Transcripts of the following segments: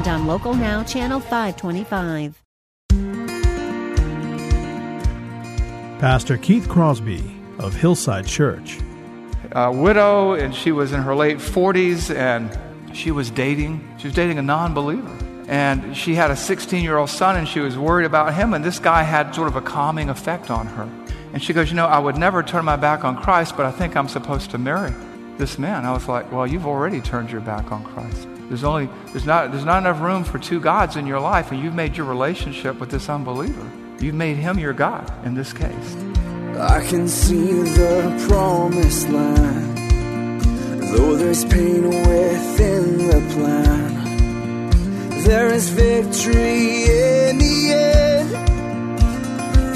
and on Local Now, Channel 525. Pastor Keith Crosby of Hillside Church. A widow, and she was in her late 40s, and she was dating. She was dating a non believer. And she had a 16 year old son, and she was worried about him, and this guy had sort of a calming effect on her. And she goes, You know, I would never turn my back on Christ, but I think I'm supposed to marry this man. I was like, Well, you've already turned your back on Christ. There's only there's not there's not enough room for two gods in your life, and you've made your relationship with this unbeliever. You've made him your God in this case. I can see the promised land, though there's pain within the plan. There is victory in the end.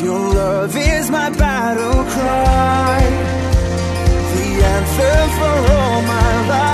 Your love is my battle cry, the anthem for all my life.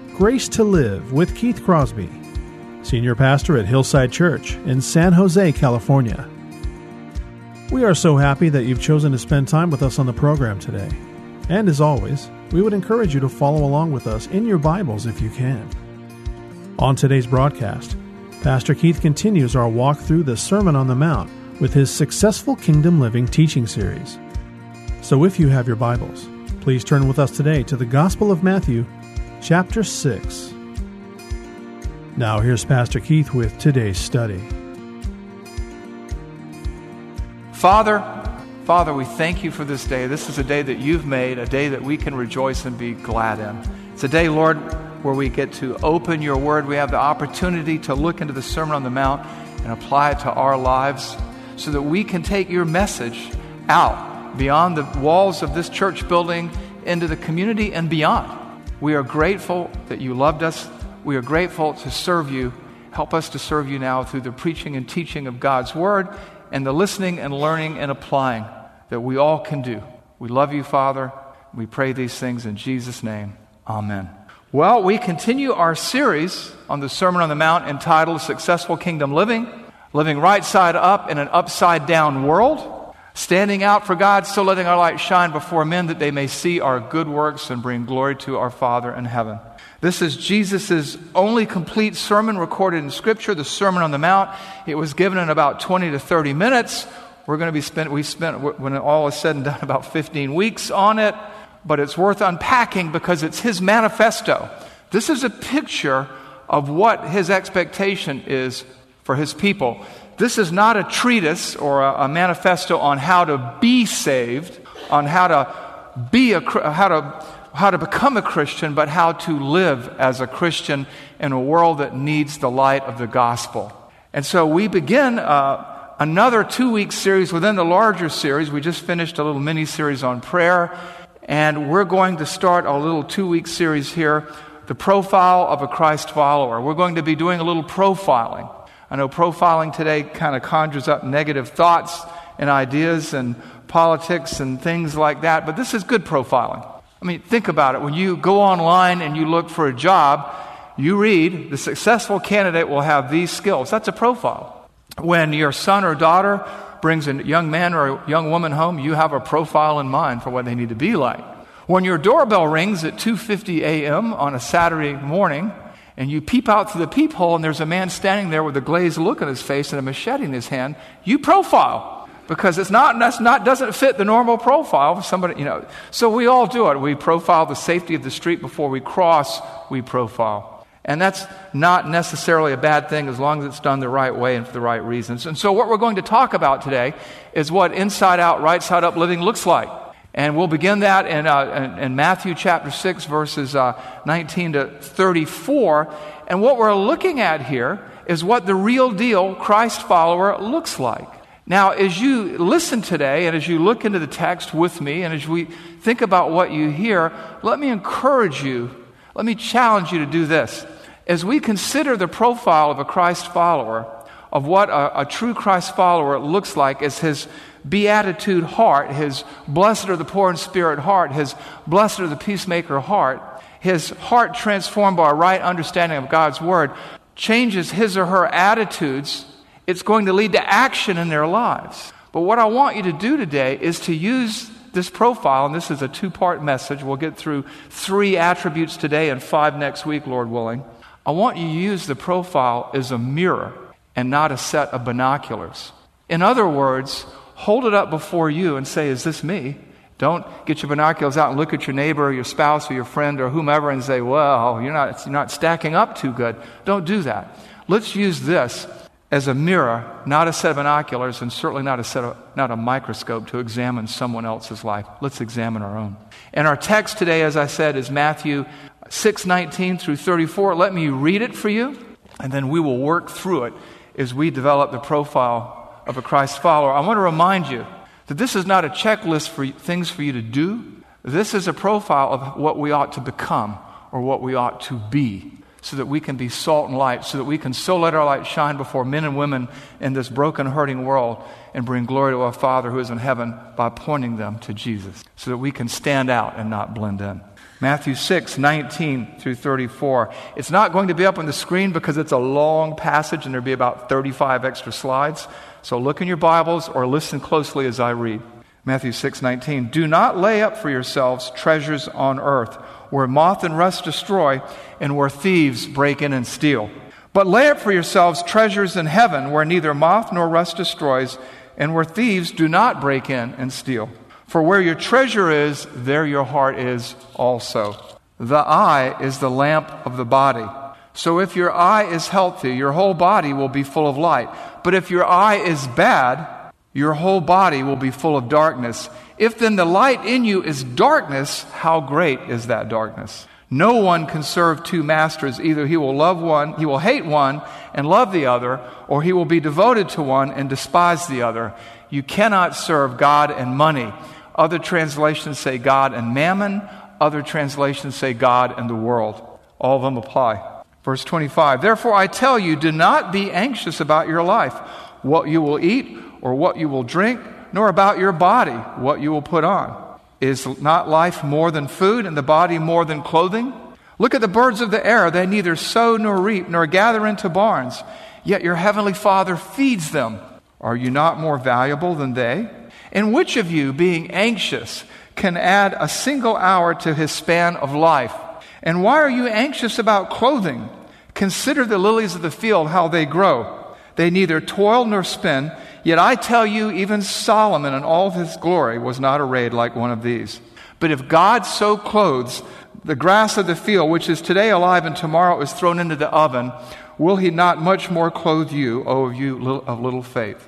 Grace to Live with Keith Crosby, Senior Pastor at Hillside Church in San Jose, California. We are so happy that you've chosen to spend time with us on the program today. And as always, we would encourage you to follow along with us in your Bibles if you can. On today's broadcast, Pastor Keith continues our walk through the Sermon on the Mount with his Successful Kingdom Living teaching series. So if you have your Bibles, please turn with us today to the Gospel of Matthew, chapter 6. Now here's Pastor Keith with today's study. Father, Father, we thank you for this day. This is a day that you've made, a day that we can rejoice and be glad in. It's a day, Lord, where we get to open your word. We have the opportunity to look into the Sermon on the Mount and apply it to our lives so that we can take your message out beyond the walls of this church building into the community and beyond. We are grateful that you loved us. We are grateful to serve you. Help us to serve you now through the preaching and teaching of God's word and the listening and learning and applying that we all can do. We love you, Father. We pray these things in Jesus' name. Amen. Well, we continue our series on the Sermon on the Mount entitled Successful Kingdom Living, living right side up in an upside down world, standing out for God, still letting our light shine before men that they may see our good works and bring glory to our Father in heaven. This is Jesus' only complete sermon recorded in Scripture, the Sermon on the Mount. It was given in about 20 to 30 minutes. We're going to be spent, we spent, when all is said and done, about 15 weeks on it, but it's worth unpacking because it's his manifesto. This is a picture of what his expectation is for his people. This is not a treatise or a, a manifesto on how to be saved, on how to be a, how to how to become a Christian, but how to live as a Christian in a world that needs the light of the gospel. And so we begin uh, another two week series within the larger series. We just finished a little mini series on prayer, and we're going to start a little two week series here the profile of a Christ follower. We're going to be doing a little profiling. I know profiling today kind of conjures up negative thoughts and ideas and politics and things like that, but this is good profiling. I mean, think about it. When you go online and you look for a job, you read the successful candidate will have these skills. That's a profile. When your son or daughter brings a young man or a young woman home, you have a profile in mind for what they need to be like. When your doorbell rings at 2:50 a.m. on a Saturday morning, and you peep out through the peephole and there's a man standing there with a glazed look on his face and a machete in his hand, you profile because it's not, that's not doesn't fit the normal profile of somebody, you know. So we all do it. We profile the safety of the street before we cross, we profile. And that's not necessarily a bad thing as long as it's done the right way and for the right reasons. And so, what we're going to talk about today is what inside out, right side up living looks like. And we'll begin that in, uh, in, Matthew chapter 6, verses uh, 19 to 34. And what we're looking at here is what the real deal Christ follower looks like. Now, as you listen today and as you look into the text with me and as we think about what you hear, let me encourage you, let me challenge you to do this. As we consider the profile of a Christ follower, of what a, a true Christ follower looks like as his beatitude heart, his blessed are the poor in spirit heart, his blessed are the peacemaker heart, his heart transformed by a right understanding of God's word, changes his or her attitudes, it's going to lead to action in their lives. But what I want you to do today is to use this profile, and this is a two part message. We'll get through three attributes today and five next week, Lord willing. I want you to use the profile as a mirror and not a set of binoculars. In other words, hold it up before you and say, Is this me? Don't get your binoculars out and look at your neighbor or your spouse or your friend or whomever and say, Well, you're not, you're not stacking up too good. Don't do that. Let's use this as a mirror, not a set of binoculars, and certainly not a, set of, not a microscope to examine someone else's life. Let's examine our own. And our text today, as I said, is Matthew 6 19 through 34. Let me read it for you, and then we will work through it as we develop the profile of a Christ follower. I want to remind you that this is not a checklist for things for you to do. This is a profile of what we ought to become or what we ought to be so that we can be salt and light, so that we can so let our light shine before men and women in this broken, hurting world and bring glory to our Father who is in heaven by pointing them to Jesus, so that we can stand out and not blend in. Matthew 6, 19 through 34. It's not going to be up on the screen because it's a long passage and there'll be about 35 extra slides. So look in your Bibles or listen closely as I read. Matthew 6, 19. Do not lay up for yourselves treasures on earth where moth and rust destroy and where thieves break in and steal. But lay up for yourselves treasures in heaven where neither moth nor rust destroys and where thieves do not break in and steal. For where your treasure is, there your heart is also. The eye is the lamp of the body. So if your eye is healthy, your whole body will be full of light. But if your eye is bad, your whole body will be full of darkness. If then the light in you is darkness, how great is that darkness? No one can serve two masters. Either he will love one, he will hate one and love the other, or he will be devoted to one and despise the other. You cannot serve God and money. Other translations say God and mammon. Other translations say God and the world. All of them apply. Verse 25 Therefore I tell you, do not be anxious about your life, what you will eat or what you will drink, nor about your body, what you will put on. Is not life more than food and the body more than clothing? Look at the birds of the air. They neither sow nor reap nor gather into barns, yet your heavenly Father feeds them. Are you not more valuable than they? And which of you, being anxious, can add a single hour to his span of life? And why are you anxious about clothing? Consider the lilies of the field, how they grow. They neither toil nor spin. Yet I tell you, even Solomon in all his glory was not arrayed like one of these. But if God so clothes the grass of the field, which is today alive and tomorrow is thrown into the oven, will he not much more clothe you, O you of little faith?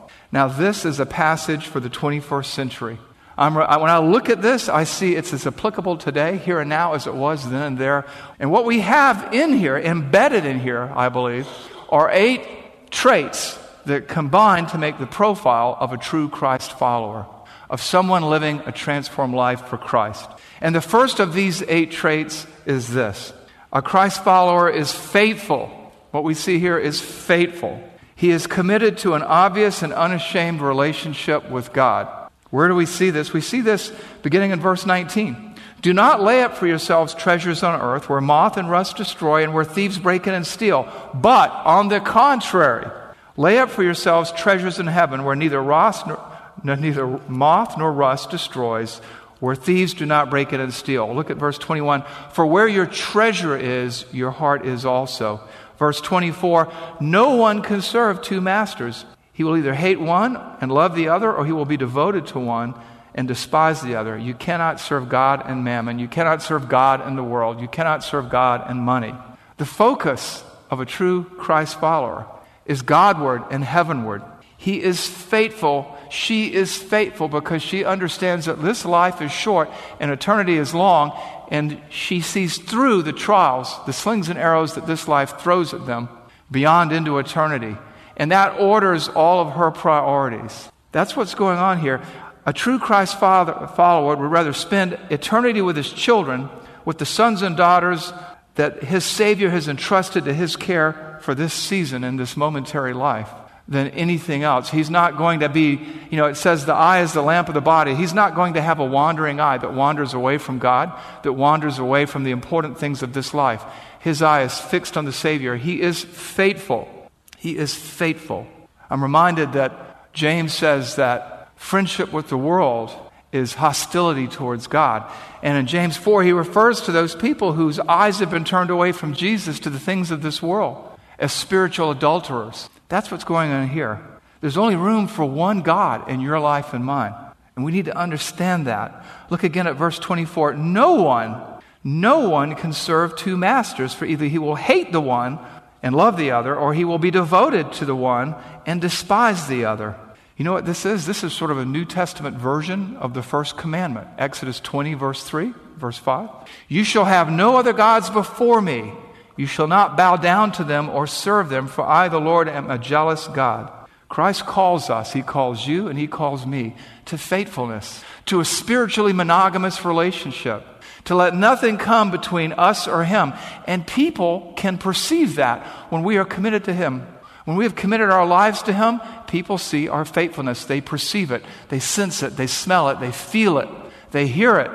Now, this is a passage for the 21st century. I'm, when I look at this, I see it's as applicable today, here and now, as it was then and there. And what we have in here, embedded in here, I believe, are eight traits that combine to make the profile of a true Christ follower, of someone living a transformed life for Christ. And the first of these eight traits is this a Christ follower is faithful. What we see here is faithful. He is committed to an obvious and unashamed relationship with God. Where do we see this? We see this beginning in verse 19. Do not lay up for yourselves treasures on earth where moth and rust destroy and where thieves break in and steal. But on the contrary, lay up for yourselves treasures in heaven where neither nor, neither moth nor rust destroys, where thieves do not break in and steal. Look at verse 21. For where your treasure is, your heart is also. Verse 24. No one can serve two masters. He will either hate one and love the other, or he will be devoted to one and despise the other. You cannot serve God and mammon. You cannot serve God and the world. You cannot serve God and money. The focus of a true Christ follower is Godward and heavenward. He is faithful. She is faithful because she understands that this life is short and eternity is long, and she sees through the trials, the slings and arrows that this life throws at them, beyond into eternity. And that orders all of her priorities. That's what's going on here. A true Christ follower would rather spend eternity with his children, with the sons and daughters that his Savior has entrusted to his care for this season in this momentary life than anything else. He's not going to be, you know, it says the eye is the lamp of the body. He's not going to have a wandering eye that wanders away from God, that wanders away from the important things of this life. His eye is fixed on the Savior. He is faithful. He is faithful. I'm reminded that James says that Friendship with the world is hostility towards God. And in James 4, he refers to those people whose eyes have been turned away from Jesus to the things of this world as spiritual adulterers. That's what's going on here. There's only room for one God in your life and mine. And we need to understand that. Look again at verse 24. No one, no one can serve two masters, for either he will hate the one and love the other, or he will be devoted to the one and despise the other. You know what this is? This is sort of a New Testament version of the first commandment. Exodus 20, verse 3, verse 5. You shall have no other gods before me. You shall not bow down to them or serve them, for I, the Lord, am a jealous God. Christ calls us, He calls you, and He calls me to faithfulness, to a spiritually monogamous relationship, to let nothing come between us or Him. And people can perceive that when we are committed to Him. When we have committed our lives to Him, people see our faithfulness. They perceive it, they sense it, they smell it, they feel it, they hear it.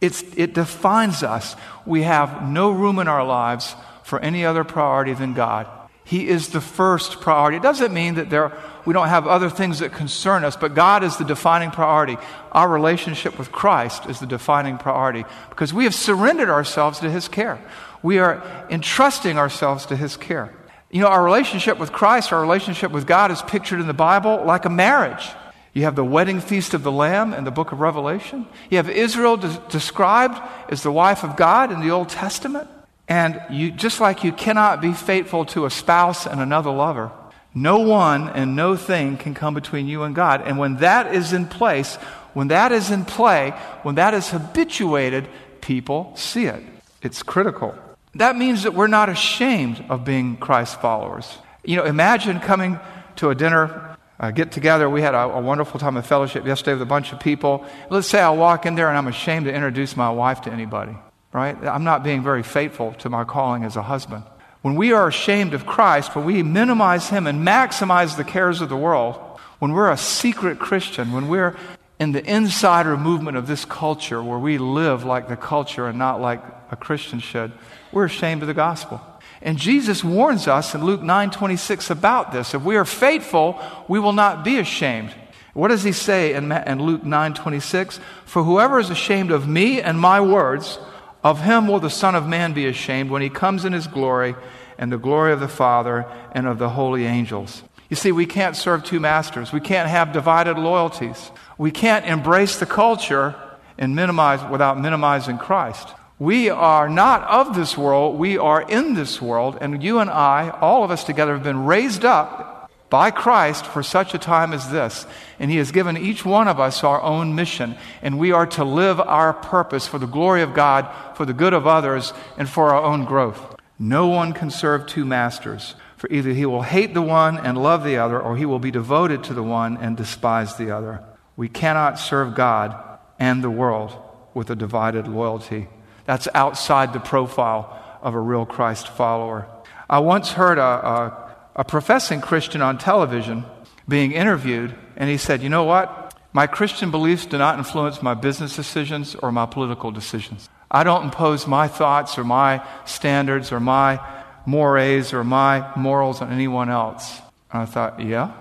It's, it defines us. We have no room in our lives for any other priority than God. He is the first priority. It doesn't mean that there, we don't have other things that concern us, but God is the defining priority. Our relationship with Christ is the defining priority because we have surrendered ourselves to His care. We are entrusting ourselves to His care. You know, our relationship with Christ, our relationship with God is pictured in the Bible like a marriage. You have the wedding feast of the Lamb in the book of Revelation. You have Israel de- described as the wife of God in the Old Testament. And you, just like you cannot be faithful to a spouse and another lover, no one and no thing can come between you and God. And when that is in place, when that is in play, when that is habituated, people see it. It's critical. That means that we're not ashamed of being Christ followers. You know, imagine coming to a dinner, uh, get together. We had a, a, wonderful time of fellowship yesterday with a bunch of people. Let's say I walk in there and I'm ashamed to introduce my wife to anybody, right? I'm not being very faithful to my calling as a husband. When we are ashamed of Christ, when we minimize Him and maximize the cares of the world, when we're a secret Christian, when we're in the insider movement of this culture where we live like the culture and not like a Christian should, we're ashamed of the gospel. And Jesus warns us in Luke 9:26 about this. If we are faithful, we will not be ashamed. What does he say in, Luke 9:26? For whoever is ashamed of me and my words, of him will the Son of Man be ashamed when he comes in his glory and the glory of the Father and of the holy angels. You see, we can't serve two masters. We can't have divided loyalties. We can't embrace the culture and minimize without minimizing Christ. We are not of this world, we are in this world, and you and I, all of us together, have been raised up by Christ for such a time as this. And He has given each one of us our own mission, and we are to live our purpose for the glory of God, for the good of others, and for our own growth. No one can serve two masters, for either he will hate the one and love the other, or he will be devoted to the one and despise the other. We cannot serve God and the world with a divided loyalty. That's outside the profile of a real Christ follower. I once heard a, a, a professing Christian on television being interviewed, and he said, You know what? My Christian beliefs do not influence my business decisions or my political decisions. I don't impose my thoughts or my standards or my mores or my morals on anyone else. And I thought, yeah,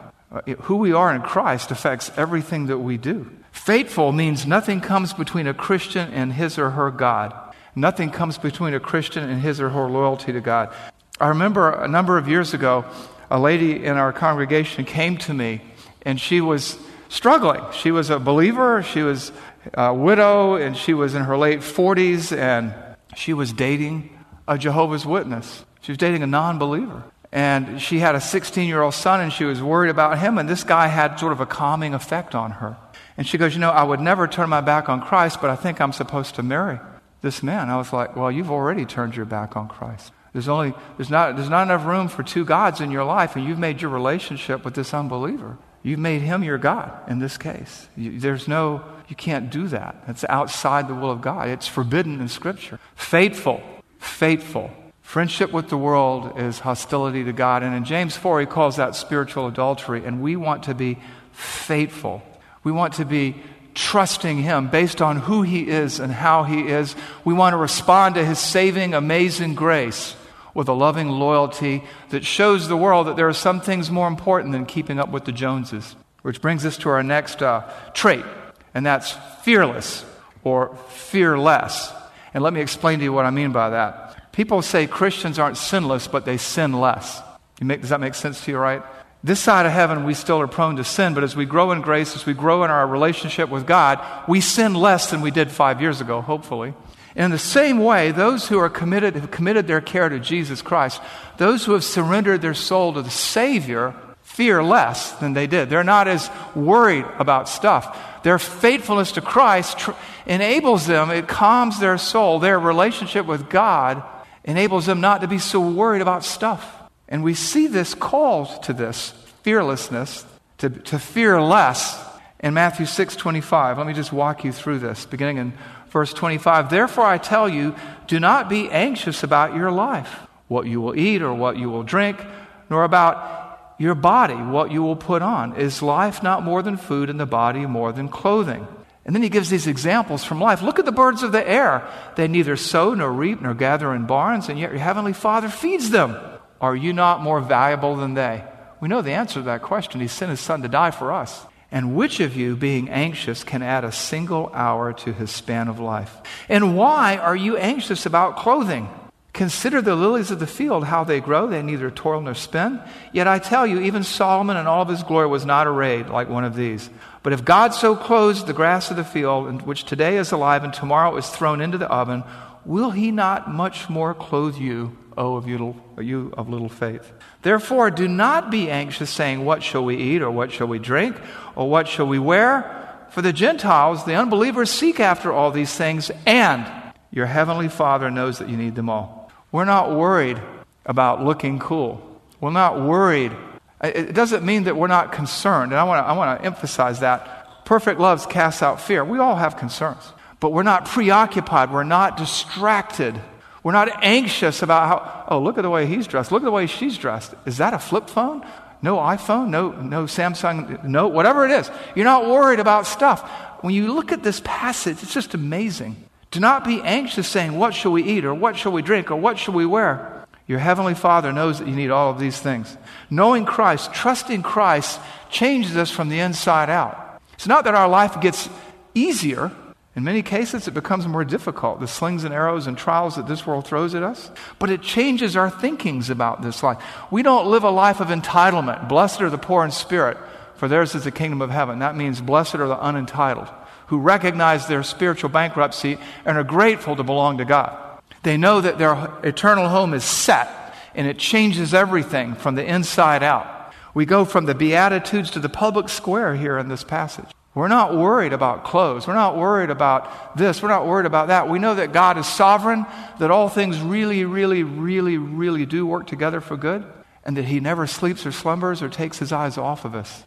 who we are in Christ affects everything that we do. Faithful means nothing comes between a Christian and his or her God. Nothing comes between a Christian and his or her loyalty to God. I remember a number of years ago, a lady in our congregation came to me and she was struggling. She was a believer, she was a widow, and she was in her late 40s, and she was dating a Jehovah's Witness. She was dating a non believer. And she had a 16 year old son, and she was worried about him, and this guy had sort of a calming effect on her. And she goes, You know, I would never turn my back on Christ, but I think I'm supposed to marry this man. I was like, Well, you've already turned your back on Christ. There's, only, there's, not, there's not enough room for two gods in your life, and you've made your relationship with this unbeliever. You've made him your God in this case. You, there's no, you can't do that. It's outside the will of God. It's forbidden in Scripture. Faithful, faithful. Friendship with the world is hostility to God. And in James 4, he calls that spiritual adultery. And we want to be faithful. We want to be trusting Him based on who He is and how He is. We want to respond to His saving, amazing grace with a loving loyalty that shows the world that there are some things more important than keeping up with the Joneses. Which brings us to our next uh, trait, and that's fearless or fearless. And let me explain to you what I mean by that. People say Christians aren't sinless, but they sin less. Make, does that make sense to you, right? This side of heaven, we still are prone to sin, but as we grow in grace, as we grow in our relationship with God, we sin less than we did five years ago, hopefully. In the same way, those who are committed, have committed their care to Jesus Christ, those who have surrendered their soul to the Savior, fear less than they did. They're not as worried about stuff. Their faithfulness to Christ tr- enables them, it calms their soul. Their relationship with God enables them not to be so worried about stuff. And we see this call to this fearlessness, to, to fear less in Matthew 6 25. Let me just walk you through this, beginning in Verse 25 Therefore I tell you, do not be anxious about your life, what you will eat or what you will drink, nor about your body, what you will put on. Is life not more than food, and the body more than clothing? And then he gives these examples from life. Look at the birds of the air. They neither sow nor reap nor gather in barns, and yet your heavenly Father feeds them. Are you not more valuable than they? We know the answer to that question. He sent his son to die for us. And which of you, being anxious, can add a single hour to his span of life? And why are you anxious about clothing? Consider the lilies of the field, how they grow. They neither toil nor spin. Yet I tell you, even Solomon in all of his glory was not arrayed like one of these. But if God so clothes the grass of the field, which today is alive and tomorrow is thrown into the oven, will he not much more clothe you, O of you, you of little faith? Therefore, do not be anxious, saying, What shall we eat, or what shall we drink, or what shall we wear? For the Gentiles, the unbelievers, seek after all these things, and your heavenly Father knows that you need them all. We're not worried about looking cool. We're not worried. It doesn't mean that we're not concerned, and I want to I want to emphasize that. Perfect love casts out fear. We all have concerns, but we're not preoccupied. We're not distracted we're not anxious about how, oh, look at the way he's dressed. Look at the way she's dressed. Is that a flip phone? No iPhone? No, no Samsung? No, whatever it is. You're not worried about stuff. When you look at this passage, it's just amazing. Do not be anxious saying, What shall we eat, or what shall we drink, or what shall we wear? Your heavenly Father knows that you need all of these things. Knowing Christ, trusting Christ, changes us from the inside out. It's not that our life gets easier, in many cases, it becomes more difficult, the slings and arrows and trials that this world throws at us. But it changes our thinkings about this life. We don't live a life of entitlement. Blessed are the poor in spirit, for theirs is the kingdom of heaven. That means blessed are the unentitled, who recognize their spiritual bankruptcy and are grateful to belong to God. They know that their eternal home is set, and it changes everything from the inside out. We go from the Beatitudes to the public square here in this passage. We're not worried about clothes. We're not worried about this. We're not worried about that. We know that God is sovereign, that all things really, really, really, really do work together for good, and that He never sleeps or slumbers or takes His eyes off of us.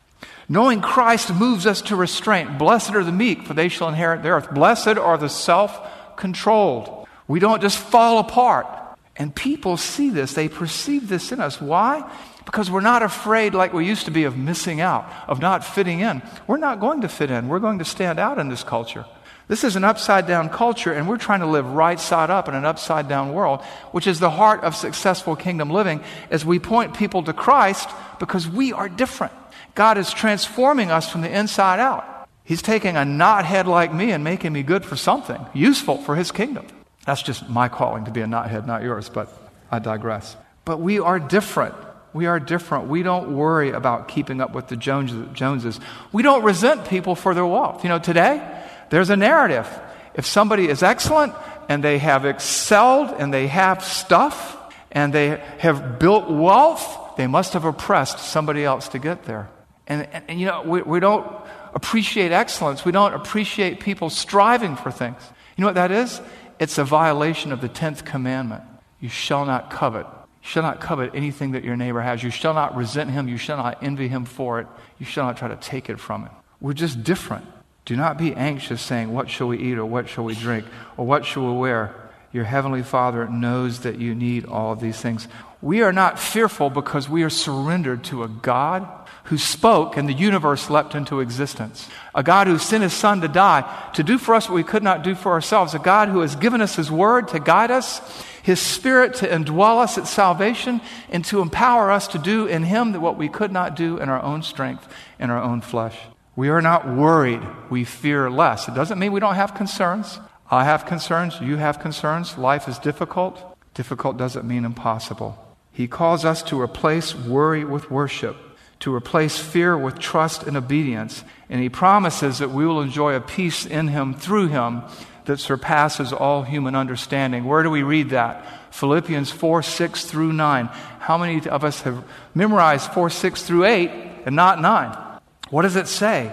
Knowing Christ moves us to restraint. Blessed are the meek, for they shall inherit the earth. Blessed are the self controlled. We don't just fall apart. And people see this, they perceive this in us. Why? Because we're not afraid like we used to be of missing out, of not fitting in. We're not going to fit in. We're going to stand out in this culture. This is an upside down culture, and we're trying to live right side up in an upside down world, which is the heart of successful kingdom living as we point people to Christ because we are different. God is transforming us from the inside out. He's taking a knothead like me and making me good for something, useful for His kingdom. That's just my calling to be a knothead, not yours, but I digress. But we are different. We are different. We don't worry about keeping up with the Joneses. We don't resent people for their wealth. You know, today, there's a narrative. If somebody is excellent and they have excelled and they have stuff and they have built wealth, they must have oppressed somebody else to get there. And, and, and you know, we, we don't appreciate excellence. We don't appreciate people striving for things. You know what that is? It's a violation of the 10th commandment. You shall not covet. You shall not covet anything that your neighbor has. You shall not resent him. You shall not envy him for it. You shall not try to take it from him. We're just different. Do not be anxious, saying, What shall we eat, or what shall we drink, or what shall we wear? Your heavenly Father knows that you need all of these things. We are not fearful because we are surrendered to a God who spoke and the universe leapt into existence. A God who sent his Son to die, to do for us what we could not do for ourselves. A God who has given us his word to guide us, his spirit to indwell us at salvation, and to empower us to do in him what we could not do in our own strength, in our own flesh. We are not worried. We fear less. It doesn't mean we don't have concerns. I have concerns. You have concerns. Life is difficult. Difficult doesn't mean impossible. He calls us to replace worry with worship, to replace fear with trust and obedience. And He promises that we will enjoy a peace in Him through Him that surpasses all human understanding. Where do we read that? Philippians 4 6 through 9. How many of us have memorized 4 6 through 8 and not 9? What does it say?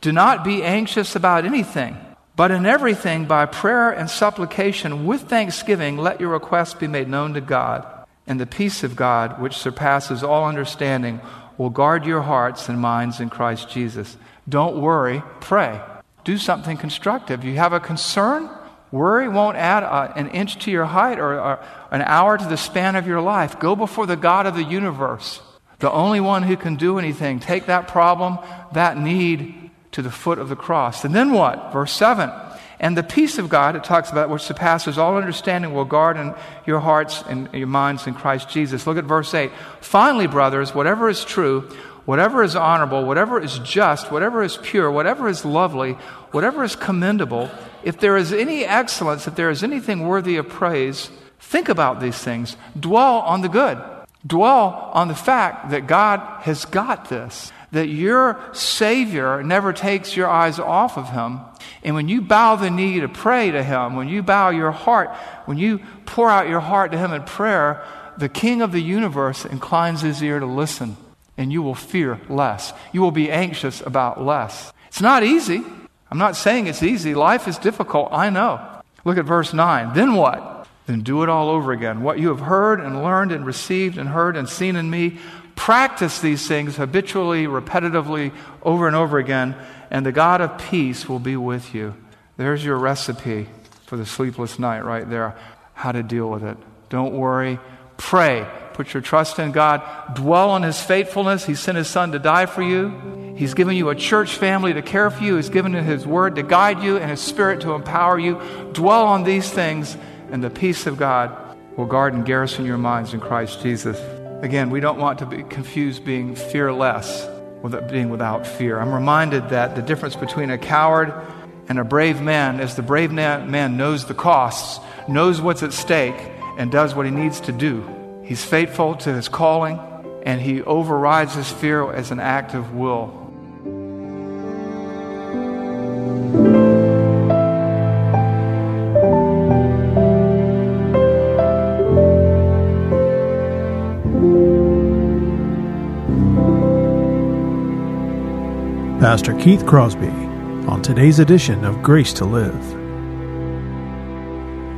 Do not be anxious about anything, but in everything, by prayer and supplication, with thanksgiving, let your requests be made known to God. And the peace of God, which surpasses all understanding, will guard your hearts and minds in Christ Jesus. Don't worry, pray. Do something constructive. You have a concern? Worry won't add a, an inch to your height or, or an hour to the span of your life. Go before the God of the universe the only one who can do anything. Take that problem, that need to the foot of the cross. And then what? Verse 7. And the peace of God, it talks about, which surpasses all understanding, will guard in your hearts and your minds in Christ Jesus. Look at verse 8. Finally, brothers, whatever is true, whatever is honorable, whatever is just, whatever is pure, whatever is lovely, whatever is commendable, if there is any excellence, if there is anything worthy of praise, think about these things. Dwell on the good. Dwell on the fact that God has got this, that your Savior never takes your eyes off of Him. And when you bow the knee to pray to Him, when you bow your heart, when you pour out your heart to Him in prayer, the King of the universe inclines His ear to listen, and you will fear less. You will be anxious about less. It's not easy. I'm not saying it's easy. Life is difficult. I know. Look at verse 9. Then what? then do it all over again. What you have heard and learned and received and heard and seen in me, practice these things habitually, repetitively, over and over again, and the God of peace will be with you. There's your recipe for the sleepless night right there. How to deal with it. Don't worry. Pray. Put your trust in God. Dwell on His faithfulness. He sent His Son to die for you. He's given you a church family to care for you. He's given His Word to guide you and His Spirit to empower you. Dwell on these things and the peace of God will guard and garrison your minds in Christ Jesus. Again, we don't want to be confused being fearless with being without fear. I'm reminded that the difference between a coward and a brave man is the brave man knows the costs, knows what's at stake, and does what he needs to do. He's faithful to his calling, and he overrides his fear as an act of will. Pastor Keith Crosby on today's edition of Grace to Live.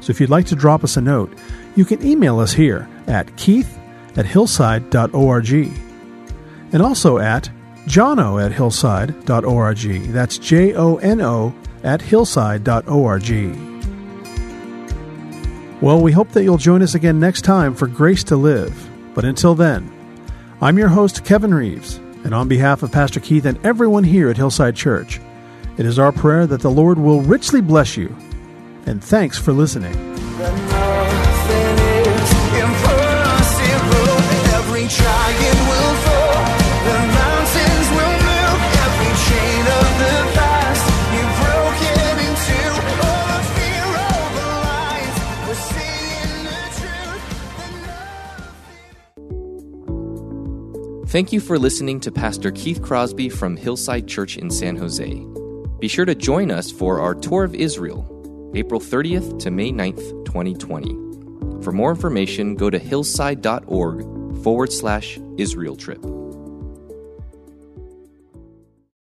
So if you'd like to drop us a note, you can email us here at keith at hillside.org and also at jono at hillside.org. That's J O N O at hillside.org. Well, we hope that you'll join us again next time for Grace to Live. But until then, I'm your host, Kevin Reeves, and on behalf of Pastor Keith and everyone here at Hillside Church, it is our prayer that the Lord will richly bless you. And thanks for listening. Thank you for listening to Pastor Keith Crosby from Hillside Church in San Jose. Be sure to join us for our Tour of Israel, April 30th to May 9th, 2020. For more information, go to hillside.org forward slash Israel trip.